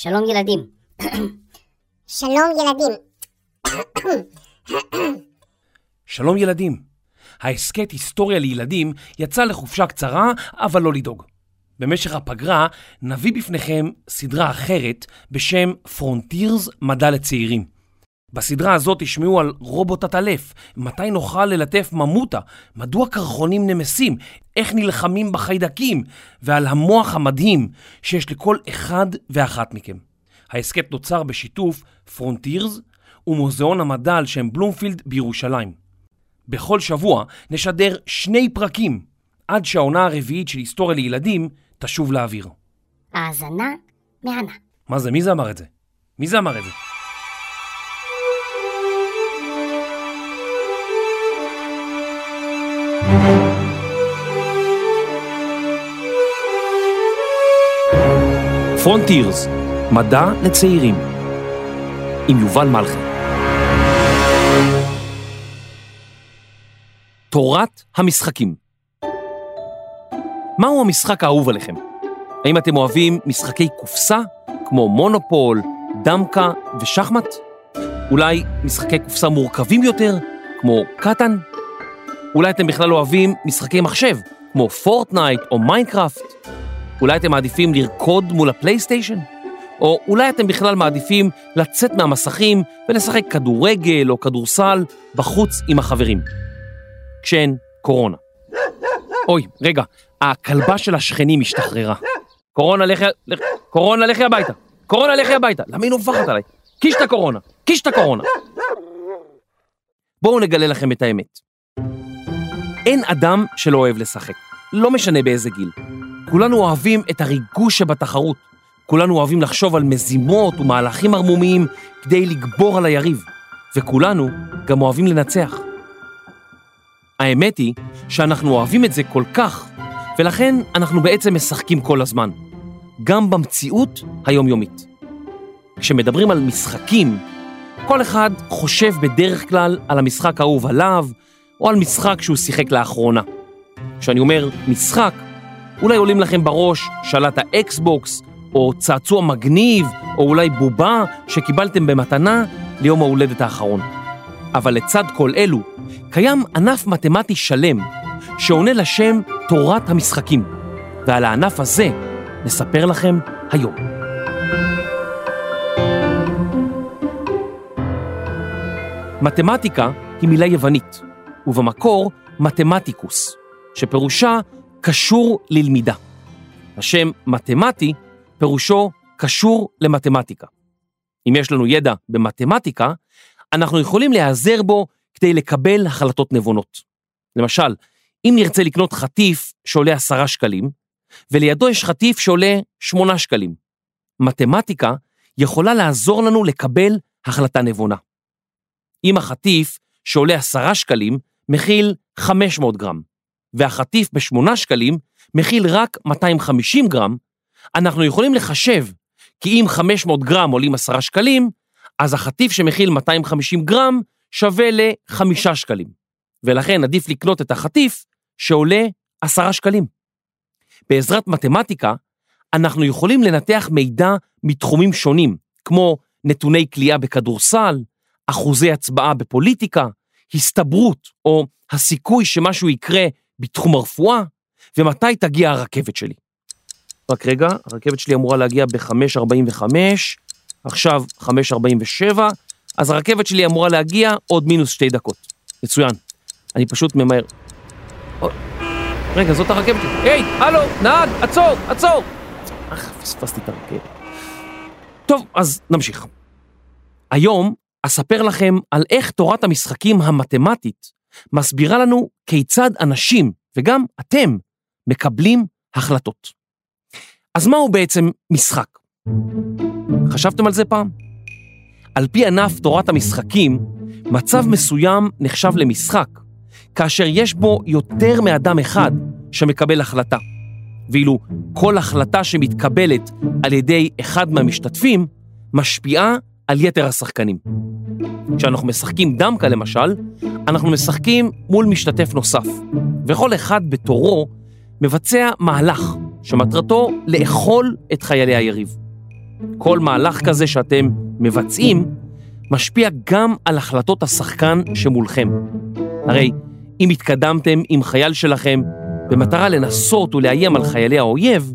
שלום ילדים. שלום ילדים. שלום ילדים. ההסכת היסטוריה לילדים יצא לחופשה קצרה, אבל לא לדאוג. במשך הפגרה נביא בפניכם סדרה אחרת בשם פרונטירס מדע לצעירים. בסדרה הזאת תשמעו על רובוט עטלף, מתי נוכל ללטף ממוטה, מדוע קרחונים נמסים, איך נלחמים בחיידקים, ועל המוח המדהים שיש לכל אחד ואחת מכם. ההסכת נוצר בשיתוף פרונטירס ומוזיאון המדע על שם בלומפילד בירושלים. בכל שבוע נשדר שני פרקים עד שהעונה הרביעית של היסטוריה לילדים תשוב לאוויר. האזנה מהנה. מה זה? מי זה אמר את זה? מי זה אמר את זה? פרונטירס, מדע לצעירים, עם יובל מלכי. תורת המשחקים. מהו המשחק האהוב עליכם? האם אתם אוהבים משחקי קופסה, כמו מונופול, דמקה ושחמט? אולי משחקי קופסה מורכבים יותר, כמו קטן? אולי אתם בכלל אוהבים משחקי מחשב, כמו פורטנייט או מיינקראפט? אולי אתם מעדיפים לרקוד מול הפלייסטיישן? או אולי אתם בכלל מעדיפים לצאת מהמסכים ולשחק כדורגל או כדורסל בחוץ עם החברים. כשאין קורונה. אוי, רגע, הכלבה של השכנים השתחררה. קורונה, לכי, קורונה, לכי הביתה. קורונה, לכי הביתה. למה היא נובחת עליי? קישטה קורונה, קישטה קורונה. בואו נגלה לכם את האמת. אין אדם שלא אוהב לשחק, לא משנה באיזה גיל. כולנו אוהבים את הריגוש שבתחרות. כולנו אוהבים לחשוב על מזימות ומהלכים ערמומיים כדי לגבור על היריב. וכולנו גם אוהבים לנצח. האמת היא שאנחנו אוהבים את זה כל כך, ולכן אנחנו בעצם משחקים כל הזמן, גם במציאות היומיומית. כשמדברים על משחקים, כל אחד חושב בדרך כלל על המשחק האהוב עליו, או על משחק שהוא שיחק לאחרונה. כשאני אומר משחק, אולי עולים לכם בראש שלט האקסבוקס, או צעצוע מגניב, או אולי בובה שקיבלתם במתנה ליום ההולדת האחרון. אבל לצד כל אלו, קיים ענף מתמטי שלם שעונה לשם תורת המשחקים, ועל הענף הזה נספר לכם היום. מתמטיקה היא מילה יוונית, ובמקור מתמטיקוס, שפירושה קשור ללמידה. השם מתמטי פירושו קשור למתמטיקה. אם יש לנו ידע במתמטיקה, אנחנו יכולים להיעזר בו כדי לקבל החלטות נבונות. למשל, אם נרצה לקנות חטיף שעולה עשרה שקלים, ולידו יש חטיף שעולה שמונה שקלים, מתמטיקה יכולה לעזור לנו לקבל החלטה נבונה. אם החטיף שעולה עשרה שקלים מכיל 500 גרם, והחטיף בשמונה שקלים מכיל רק 250 גרם, אנחנו יכולים לחשב כי אם 500 גרם עולים עשרה שקלים, אז החטיף שמכיל 250 גרם שווה ל-5 שקלים, ולכן עדיף לקנות את החטיף שעולה 10 שקלים. בעזרת מתמטיקה, אנחנו יכולים לנתח מידע מתחומים שונים, כמו נתוני כליאה בכדורסל, אחוזי הצבעה בפוליטיקה, הסתברות או הסיכוי שמשהו יקרה בתחום הרפואה, ומתי תגיע הרכבת שלי. רק רגע, הרכבת שלי אמורה להגיע ב-5.45, עכשיו 5.47, אז הרכבת שלי אמורה להגיע עוד מינוס שתי דקות. מצוין. אני פשוט ממהר. רגע, זאת הרכבת שלי. היי, הלו, נהג, עצור, עצור! אך, פספסתי את הרכבת. טוב, אז נמשיך. היום אספר לכם על איך תורת המשחקים המתמטית מסבירה לנו כיצד אנשים, וגם אתם, מקבלים החלטות. אז מהו בעצם משחק? חשבתם על זה פעם? על פי ענף תורת המשחקים, מצב מסוים נחשב למשחק, כאשר יש בו יותר מאדם אחד שמקבל החלטה. ואילו כל החלטה שמתקבלת על ידי אחד מהמשתתפים, משפיעה על יתר השחקנים. כשאנחנו משחקים דמקה למשל, אנחנו משחקים מול משתתף נוסף, וכל אחד בתורו מבצע מהלך שמטרתו לאכול את חיילי היריב. כל מהלך כזה שאתם מבצעים משפיע גם על החלטות השחקן שמולכם. הרי אם התקדמתם עם חייל שלכם במטרה לנסות ולאיים על חיילי האויב,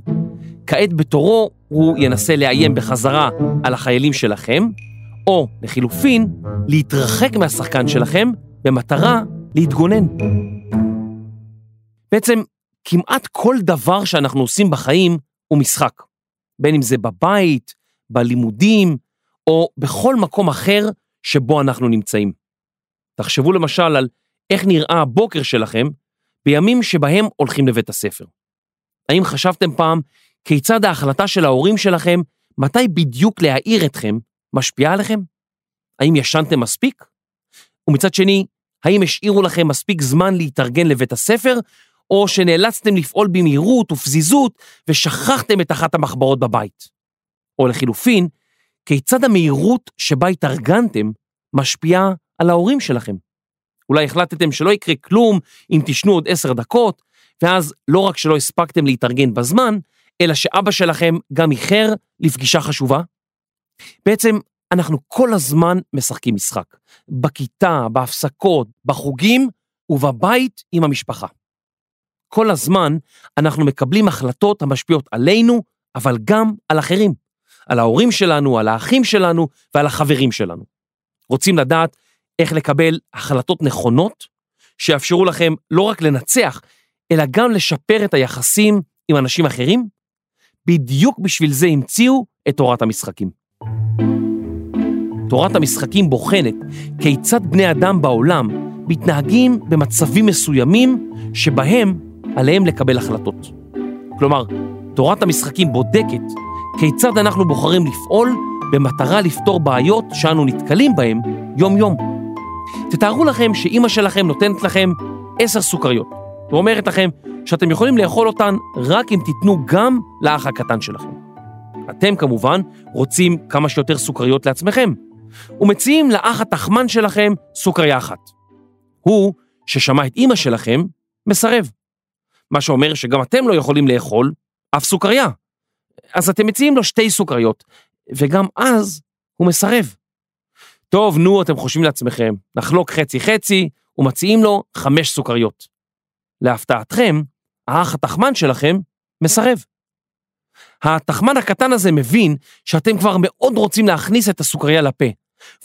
כעת בתורו הוא ינסה לאיים בחזרה על החיילים שלכם, או לחילופין, להתרחק מהשחקן שלכם במטרה להתגונן. בעצם כמעט כל דבר שאנחנו עושים בחיים הוא משחק, בין אם זה בבית, בלימודים, או בכל מקום אחר שבו אנחנו נמצאים. תחשבו למשל על איך נראה הבוקר שלכם בימים שבהם הולכים לבית הספר. האם חשבתם פעם כיצד ההחלטה של ההורים שלכם מתי בדיוק להעיר אתכם משפיעה עליכם? האם ישנתם מספיק? ומצד שני, האם השאירו לכם מספיק זמן להתארגן לבית הספר, או שנאלצתם לפעול במהירות ופזיזות ושכחתם את אחת המחברות בבית? או לחילופין, כיצד המהירות שבה התארגנתם משפיעה על ההורים שלכם? אולי החלטתם שלא יקרה כלום אם תשנו עוד עשר דקות, ואז לא רק שלא הספקתם להתארגן בזמן, אלא שאבא שלכם גם איחר לפגישה חשובה? בעצם אנחנו כל הזמן משחקים משחק. בכיתה, בהפסקות, בחוגים ובבית עם המשפחה. כל הזמן אנחנו מקבלים החלטות המשפיעות עלינו, אבל גם על אחרים. על ההורים שלנו, על האחים שלנו ועל החברים שלנו. רוצים לדעת איך לקבל החלטות נכונות, שיאפשרו לכם לא רק לנצח, אלא גם לשפר את היחסים עם אנשים אחרים? בדיוק בשביל זה המציאו את תורת המשחקים. תורת המשחקים בוחנת כיצד בני אדם בעולם מתנהגים במצבים מסוימים שבהם עליהם לקבל החלטות. כלומר, תורת המשחקים בודקת כיצד אנחנו בוחרים לפעול במטרה לפתור בעיות שאנו נתקלים בהן יום-יום. תתארו לכם שאימא שלכם נותנת לכם עשר סוכריות, ואומרת לכם שאתם יכולים לאכול אותן רק אם תיתנו גם לאח הקטן שלכם. אתם כמובן רוצים כמה שיותר סוכריות לעצמכם, ומציעים לאח התחמן שלכם סוכריה אחת. הוא, ששמע את אימא שלכם, מסרב. מה שאומר שגם אתם לא יכולים לאכול אף סוכריה. אז אתם מציעים לו שתי סוכריות, וגם אז הוא מסרב. טוב, נו, אתם חושבים לעצמכם, נחלוק חצי-חצי, ומציעים לו חמש סוכריות. להפתעתכם, האח התחמן שלכם מסרב. התחמן הקטן הזה מבין שאתם כבר מאוד רוצים להכניס את הסוכריה לפה,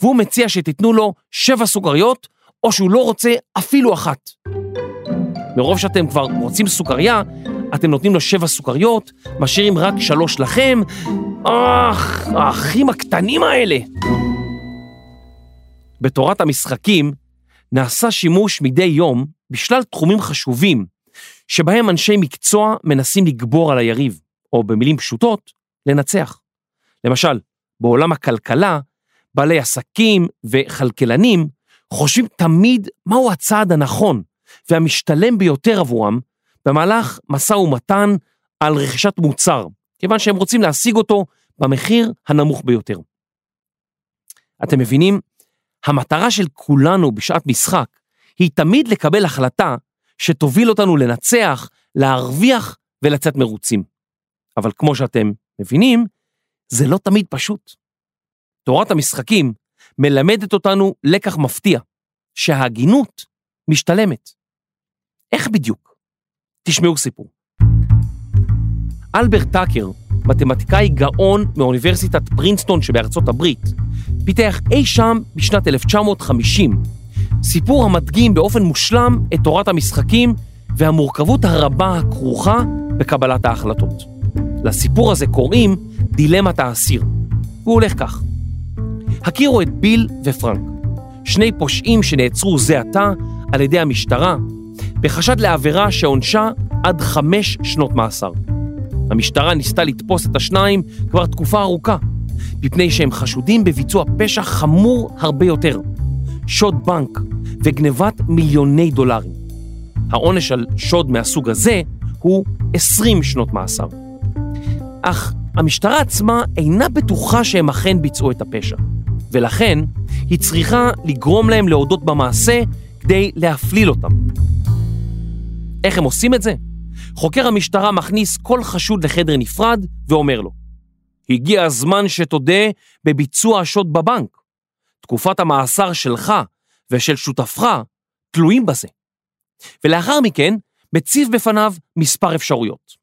והוא מציע שתיתנו לו שבע סוכריות, או שהוא לא רוצה אפילו אחת. מרוב שאתם כבר רוצים סוכריה, אתם נותנים לו שבע סוכריות, משאירים רק שלוש לכם. אך, האחים הקטנים האלה. בתורת המשחקים נעשה שימוש מדי יום בשלל תחומים חשובים, שבהם אנשי מקצוע מנסים לגבור על היריב, או במילים פשוטות, לנצח. למשל, בעולם הכלכלה, בעלי עסקים וכלכלנים חושבים תמיד מהו הצעד הנכון והמשתלם ביותר עבורם במהלך משא ומתן על רכישת מוצר, כיוון שהם רוצים להשיג אותו במחיר הנמוך ביותר. אתם מבינים? המטרה של כולנו בשעת משחק היא תמיד לקבל החלטה שתוביל אותנו לנצח, להרוויח ולצאת מרוצים. אבל כמו שאתם מבינים, זה לא תמיד פשוט. תורת המשחקים מלמדת אותנו לקח מפתיע, שההגינות משתלמת. איך בדיוק? תשמעו סיפור. אלברט טאקר, מתמטיקאי גאון מאוניברסיטת פרינסטון שבארצות הברית, פיתח אי שם בשנת 1950 סיפור המדגים באופן מושלם את תורת המשחקים והמורכבות הרבה הכרוכה בקבלת ההחלטות. לסיפור הזה קוראים דילמת האסיר. הוא הולך כך: הכירו את ביל ופרנק, שני פושעים שנעצרו זה עתה על ידי המשטרה בחשד לעבירה שעונשה עד חמש שנות מאסר. המשטרה ניסתה לתפוס את השניים כבר תקופה ארוכה, מפני שהם חשודים בביצוע פשע חמור הרבה יותר, שוד בנק וגנבת מיליוני דולרים. העונש על שוד מהסוג הזה הוא 20 שנות מאסר. אך המשטרה עצמה אינה בטוחה שהם אכן ביצעו את הפשע, ולכן היא צריכה לגרום להם להודות במעשה כדי להפליל אותם. איך הם עושים את זה? חוקר המשטרה מכניס כל חשוד לחדר נפרד ואומר לו, הגיע הזמן שתודה בביצוע השוד בבנק. תקופת המאסר שלך ושל שותפך תלויים בזה. ולאחר מכן מציב בפניו מספר אפשרויות.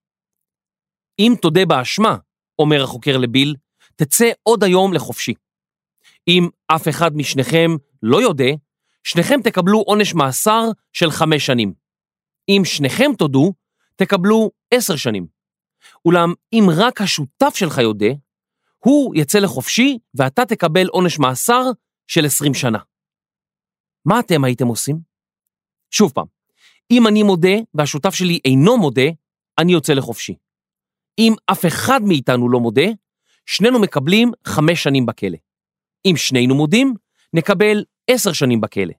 אם תודה באשמה, אומר החוקר לביל, תצא עוד היום לחופשי. אם אף אחד משניכם לא יודה, שניכם תקבלו עונש מאסר של חמש שנים. אם שניכם תודו, תקבלו עשר שנים. אולם אם רק השותף שלך יודה, הוא יצא לחופשי ואתה תקבל עונש מאסר של עשרים שנה. מה אתם הייתם עושים? שוב פעם, אם אני מודה והשותף שלי אינו מודה, אני יוצא לחופשי. אם אף אחד מאיתנו לא מודה, שנינו מקבלים חמש שנים בכלא. אם שנינו מודים, נקבל עשר שנים בכלא.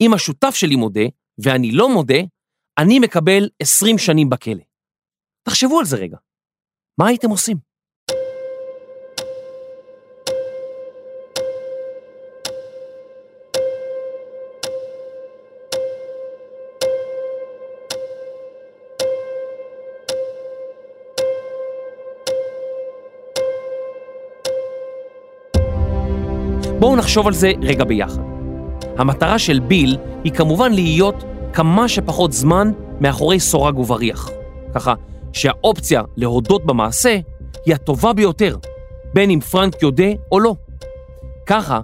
אם השותף שלי מודה ואני לא מודה, אני מקבל עשרים שנים בכלא. תחשבו על זה רגע. מה הייתם עושים? בואו נחשוב על זה רגע ביחד. המטרה של ביל היא כמובן להיות כמה שפחות זמן מאחורי סורג ובריח. ככה שהאופציה להודות במעשה היא הטובה ביותר, בין אם פרנק יודה או לא. ככה,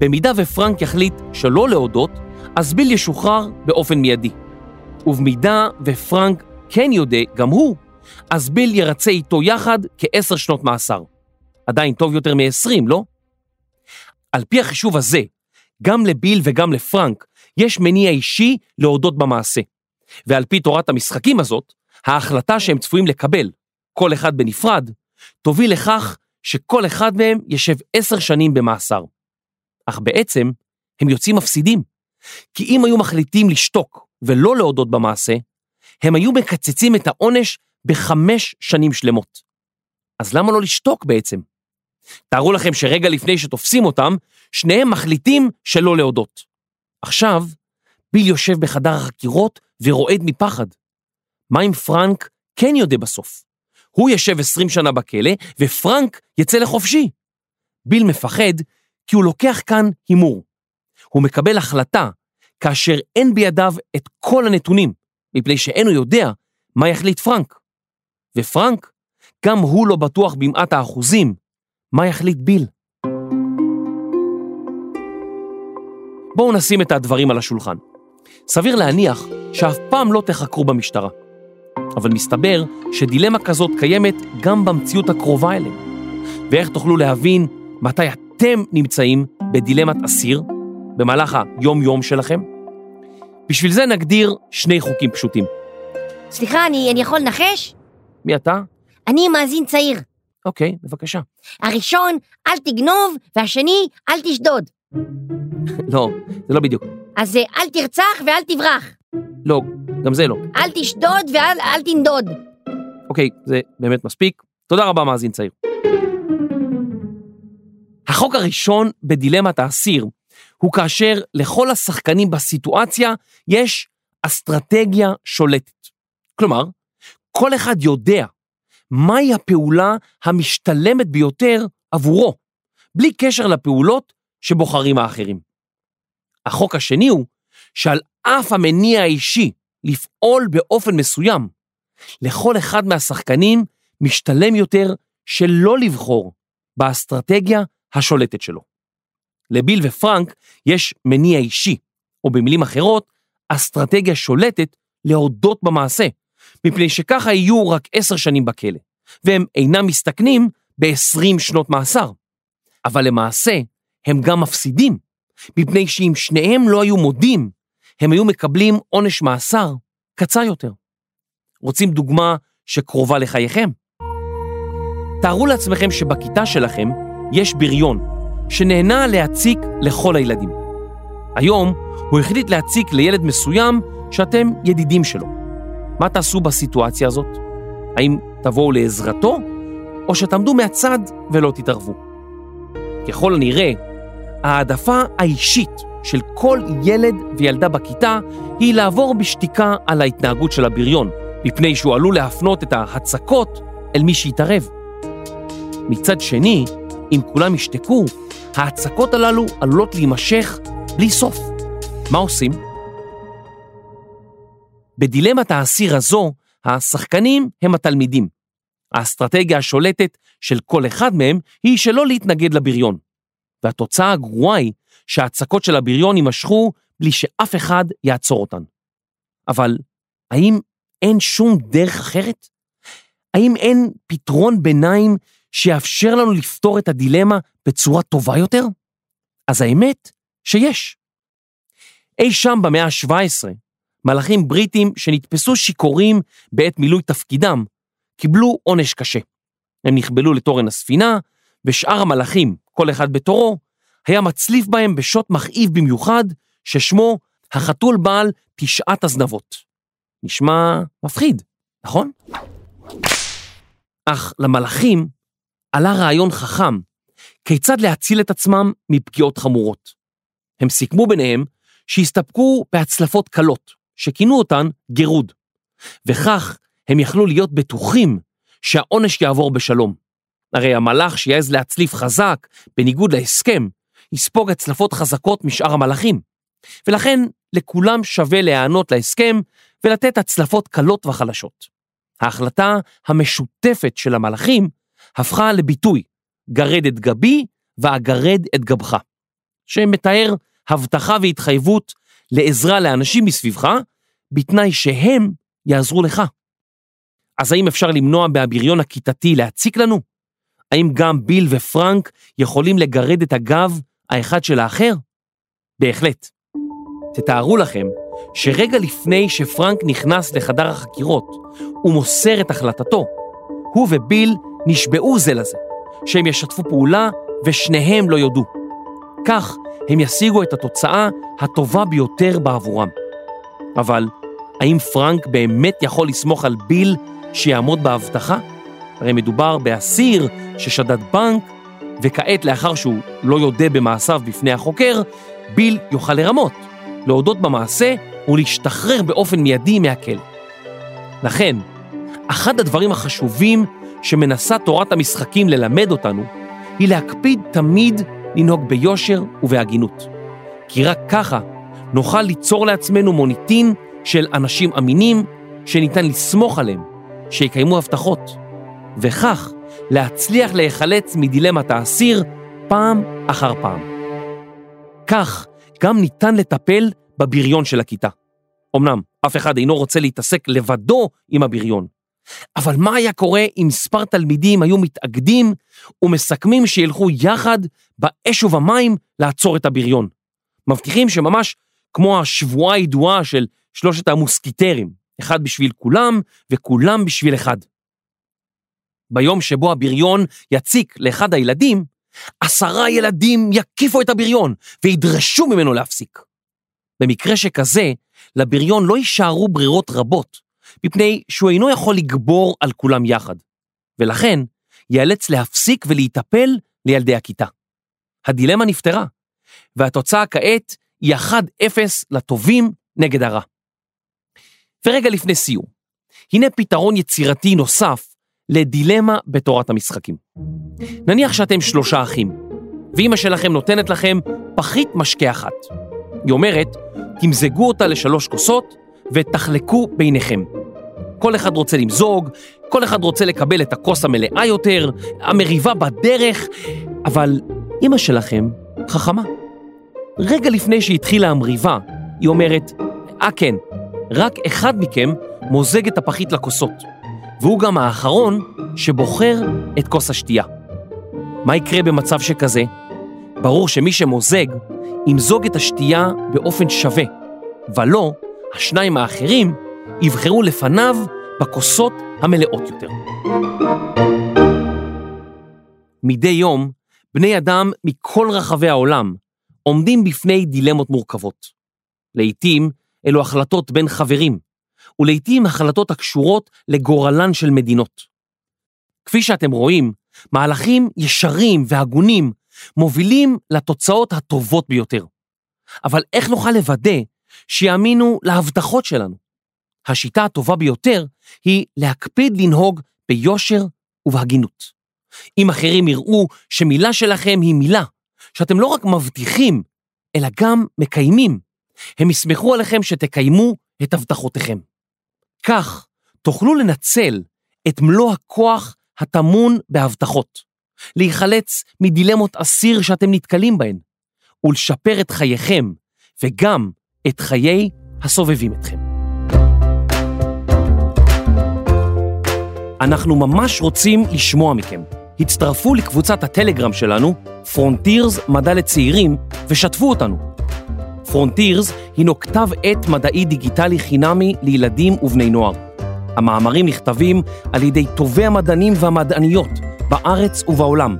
במידה ופרנק יחליט שלא להודות, אז ביל ישוחרר באופן מיידי. ובמידה ופרנק כן יודה, גם הוא, אז ביל ירצה איתו יחד כעשר שנות מאסר. עדיין טוב יותר מ-20, לא? על פי החישוב הזה, גם לביל וגם לפרנק יש מניע אישי להודות במעשה. ועל פי תורת המשחקים הזאת, ההחלטה שהם צפויים לקבל, כל אחד בנפרד, תוביל לכך שכל אחד מהם ישב עשר שנים במאסר. אך בעצם, הם יוצאים מפסידים. כי אם היו מחליטים לשתוק ולא להודות במעשה, הם היו מקצצים את העונש בחמש שנים שלמות. אז למה לא לשתוק בעצם? תארו לכם שרגע לפני שתופסים אותם, שניהם מחליטים שלא להודות. עכשיו, ביל יושב בחדר החקירות ורועד מפחד. מה אם פרנק כן יודה בסוף? הוא ישב 20 שנה בכלא, ופרנק יצא לחופשי. ביל מפחד כי הוא לוקח כאן הימור. הוא מקבל החלטה כאשר אין בידיו את כל הנתונים, מפני שאינו יודע מה יחליט פרנק. ופרנק, גם הוא לא בטוח במעט האחוזים מה יחליט ביל. בואו נשים את הדברים על השולחן. סביר להניח שאף פעם לא תחקרו במשטרה. אבל מסתבר שדילמה כזאת קיימת גם במציאות הקרובה אליהם. ואיך תוכלו להבין מתי אתם נמצאים בדילמת אסיר במהלך היום-יום שלכם? בשביל זה נגדיר שני חוקים פשוטים. סליחה, אני, אני יכול לנחש? מי אתה? אני מאזין צעיר. אוקיי, בבקשה. הראשון, אל תגנוב, והשני, אל תשדוד. לא, זה לא בדיוק. אז אל תרצח ואל תברח. לא, גם זה לא. אל תשדוד ואל אל תנדוד. אוקיי, זה באמת מספיק. תודה רבה, מאזין צעיר. החוק הראשון בדילמת האסיר הוא כאשר לכל השחקנים בסיטואציה יש אסטרטגיה שולטת. כלומר, כל אחד יודע מהי הפעולה המשתלמת ביותר עבורו, בלי קשר לפעולות שבוחרים האחרים. החוק השני הוא שעל אף המניע האישי לפעול באופן מסוים, לכל אחד מהשחקנים משתלם יותר שלא לבחור באסטרטגיה השולטת שלו. לביל ופרנק יש מניע אישי, או במילים אחרות, אסטרטגיה שולטת להודות במעשה, מפני שככה יהיו רק עשר שנים בכלא, והם אינם מסתכנים ב-20 שנות מאסר. אבל למעשה, הם גם מפסידים, מפני שאם שניהם לא היו מודים, הם היו מקבלים עונש מאסר קצר יותר. רוצים דוגמה שקרובה לחייכם? תארו לעצמכם שבכיתה שלכם יש בריון שנהנה להציק לכל הילדים. היום הוא החליט להציק לילד מסוים שאתם ידידים שלו. מה תעשו בסיטואציה הזאת? האם תבואו לעזרתו, או שתעמדו מהצד ולא תתערבו? ככל הנראה, העדפה האישית של כל ילד וילדה בכיתה היא לעבור בשתיקה על ההתנהגות של הבריון, מפני שהוא עלול להפנות את ההצקות אל מי שיתערב. מצד שני, אם כולם ישתקו, ההצקות הללו עלולות להימשך בלי סוף. מה עושים? בדילמת האסיר הזו, השחקנים הם התלמידים. האסטרטגיה השולטת של כל אחד מהם היא שלא להתנגד לבריון. והתוצאה הגרועה היא שההצקות של הבריון יימשכו בלי שאף אחד יעצור אותן. אבל האם אין שום דרך אחרת? האם אין פתרון ביניים שיאפשר לנו לפתור את הדילמה בצורה טובה יותר? אז האמת שיש. אי שם במאה ה-17, מלאכים בריטים שנתפסו שיכורים בעת מילוי תפקידם, קיבלו עונש קשה. הם נכבלו לתורן הספינה, ושאר המלאכים, כל אחד בתורו, היה מצליף בהם בשוט מכאיב במיוחד, ששמו החתול בעל תשעת הזנבות. נשמע מפחיד, נכון? אך למלאכים עלה רעיון חכם כיצד להציל את עצמם מפגיעות חמורות. הם סיכמו ביניהם שהסתפקו בהצלפות קלות, שכינו אותן גירוד, וכך הם יכלו להיות בטוחים שהעונש יעבור בשלום. הרי המלאך שיעז להצליף חזק, בניגוד להסכם, יספוג הצלפות חזקות משאר המלאכים. ולכן לכולם שווה להיענות להסכם ולתת הצלפות קלות וחלשות. ההחלטה המשותפת של המלאכים הפכה לביטוי גרד את גבי ואגרד את גבך, שמתאר הבטחה והתחייבות לעזרה לאנשים מסביבך, בתנאי שהם יעזרו לך. אז האם אפשר למנוע מהבריון הכיתתי להציק לנו? האם גם ביל ופרנק יכולים לגרד את הגב האחד של האחר? בהחלט. תתארו לכם שרגע לפני שפרנק נכנס לחדר החקירות ומוסר את החלטתו, הוא וביל נשבעו זה לזה, שהם ישתפו פעולה ושניהם לא יודו. כך הם ישיגו את התוצאה הטובה ביותר בעבורם. אבל האם פרנק באמת יכול לסמוך על ביל שיעמוד בהבטחה? הרי מדובר באסיר ששדד בנק, וכעת לאחר שהוא לא יודה במעשיו בפני החוקר, ביל יוכל לרמות, להודות במעשה ולהשתחרר באופן מיידי מהכלא. לכן, אחד הדברים החשובים שמנסה תורת המשחקים ללמד אותנו, היא להקפיד תמיד לנהוג ביושר ובהגינות. כי רק ככה נוכל ליצור לעצמנו מוניטין של אנשים אמינים שניתן לסמוך עליהם, שיקיימו הבטחות, וכך להצליח להיחלץ מדילמת האסיר פעם אחר פעם. כך גם ניתן לטפל בבריון של הכיתה. אמנם אף אחד אינו רוצה להתעסק לבדו עם הבריון, אבל מה היה קורה אם מספר תלמידים היו מתאגדים ומסכמים שילכו יחד באש ובמים לעצור את הבריון? מבטיחים שממש כמו השבועה הידועה של שלושת המוסקיטרים, אחד בשביל כולם וכולם בשביל אחד. ביום שבו הבריון יציק לאחד הילדים, עשרה ילדים יקיפו את הבריון וידרשו ממנו להפסיק. במקרה שכזה, לבריון לא יישארו ברירות רבות, מפני שהוא אינו יכול לגבור על כולם יחד, ולכן ייאלץ להפסיק ולהיטפל לילדי הכיתה. הדילמה נפתרה, והתוצאה כעת היא 1-0 לטובים נגד הרע. ורגע לפני סיום, הנה פתרון יצירתי נוסף לדילמה בתורת המשחקים. נניח שאתם שלושה אחים, ואימא שלכם נותנת לכם פחית משקה אחת. היא אומרת, תמזגו אותה לשלוש כוסות ותחלקו ביניכם. כל אחד רוצה למזוג, כל אחד רוצה לקבל את הכוס המלאה יותר, המריבה בדרך, אבל אימא שלכם חכמה. רגע לפני שהתחילה המריבה, היא אומרת, אה כן, רק אחד מכם מוזג את הפחית לכוסות, והוא גם האחרון שבוחר את כוס השתייה. מה יקרה במצב שכזה? ברור שמי שמוזג, ימזוג את השתייה באופן שווה, ולא, השניים האחרים יבחרו לפניו בכוסות המלאות יותר. מדי יום, בני אדם מכל רחבי העולם עומדים בפני דילמות מורכבות. לעתים אלו החלטות בין חברים, ולעתים החלטות הקשורות לגורלן של מדינות. כפי שאתם רואים, מהלכים ישרים והגונים מובילים לתוצאות הטובות ביותר. אבל איך נוכל לוודא שיאמינו להבטחות שלנו? השיטה הטובה ביותר היא להקפיד לנהוג ביושר ובהגינות. אם אחרים יראו שמילה שלכם היא מילה, שאתם לא רק מבטיחים, אלא גם מקיימים, הם יסמכו עליכם שתקיימו את הבטחותיכם. כך תוכלו לנצל את מלוא הכוח הטמון בהבטחות, להיחלץ מדילמות אסיר שאתם נתקלים בהן, ולשפר את חייכם וגם את חיי הסובבים אתכם. אנחנו ממש רוצים לשמוע מכם. הצטרפו לקבוצת הטלגרם שלנו, פרונטירס מדע לצעירים, ושתפו אותנו. פרונטירס הינו כתב עת מדעי דיגיטלי חינמי לילדים ובני נוער. המאמרים נכתבים על ידי טובי המדענים והמדעניות בארץ ובעולם,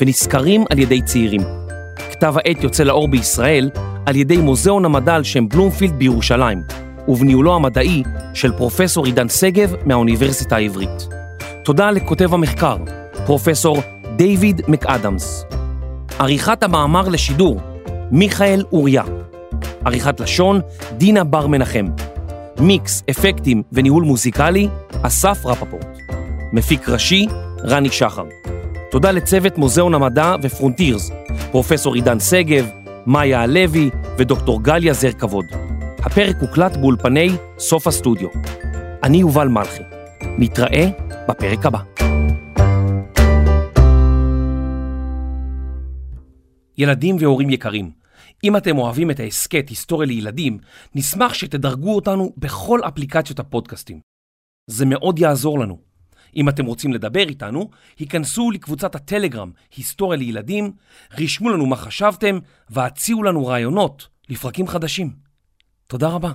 ונסקרים על ידי צעירים. כתב העת יוצא לאור בישראל על ידי מוזיאון המדע על שם בלומפילד בירושלים, ובניהולו המדעי של פרופסור עידן שגב מהאוניברסיטה העברית. תודה לכותב המחקר, פרופסור דיוויד מקאדמס. עריכת המאמר לשידור, מיכאל אוריה. עריכת לשון, דינה בר מנחם. מיקס, אפקטים וניהול מוזיקלי, אסף רפפורט. מפיק ראשי, רני שחר. תודה לצוות מוזיאון המדע ופרונטירס, פרופסור עידן שגב, מאיה הלוי ודוקטור גליה זר כבוד. הפרק הוקלט באולפני סוף הסטודיו. אני יובל מלכי. נתראה בפרק הבא. ילדים והורים יקרים, אם אתם אוהבים את ההסכת היסטוריה לילדים, נשמח שתדרגו אותנו בכל אפליקציות הפודקאסטים. זה מאוד יעזור לנו. אם אתם רוצים לדבר איתנו, היכנסו לקבוצת הטלגרם היסטוריה לילדים, רשמו לנו מה חשבתם והציעו לנו רעיונות לפרקים חדשים. תודה רבה.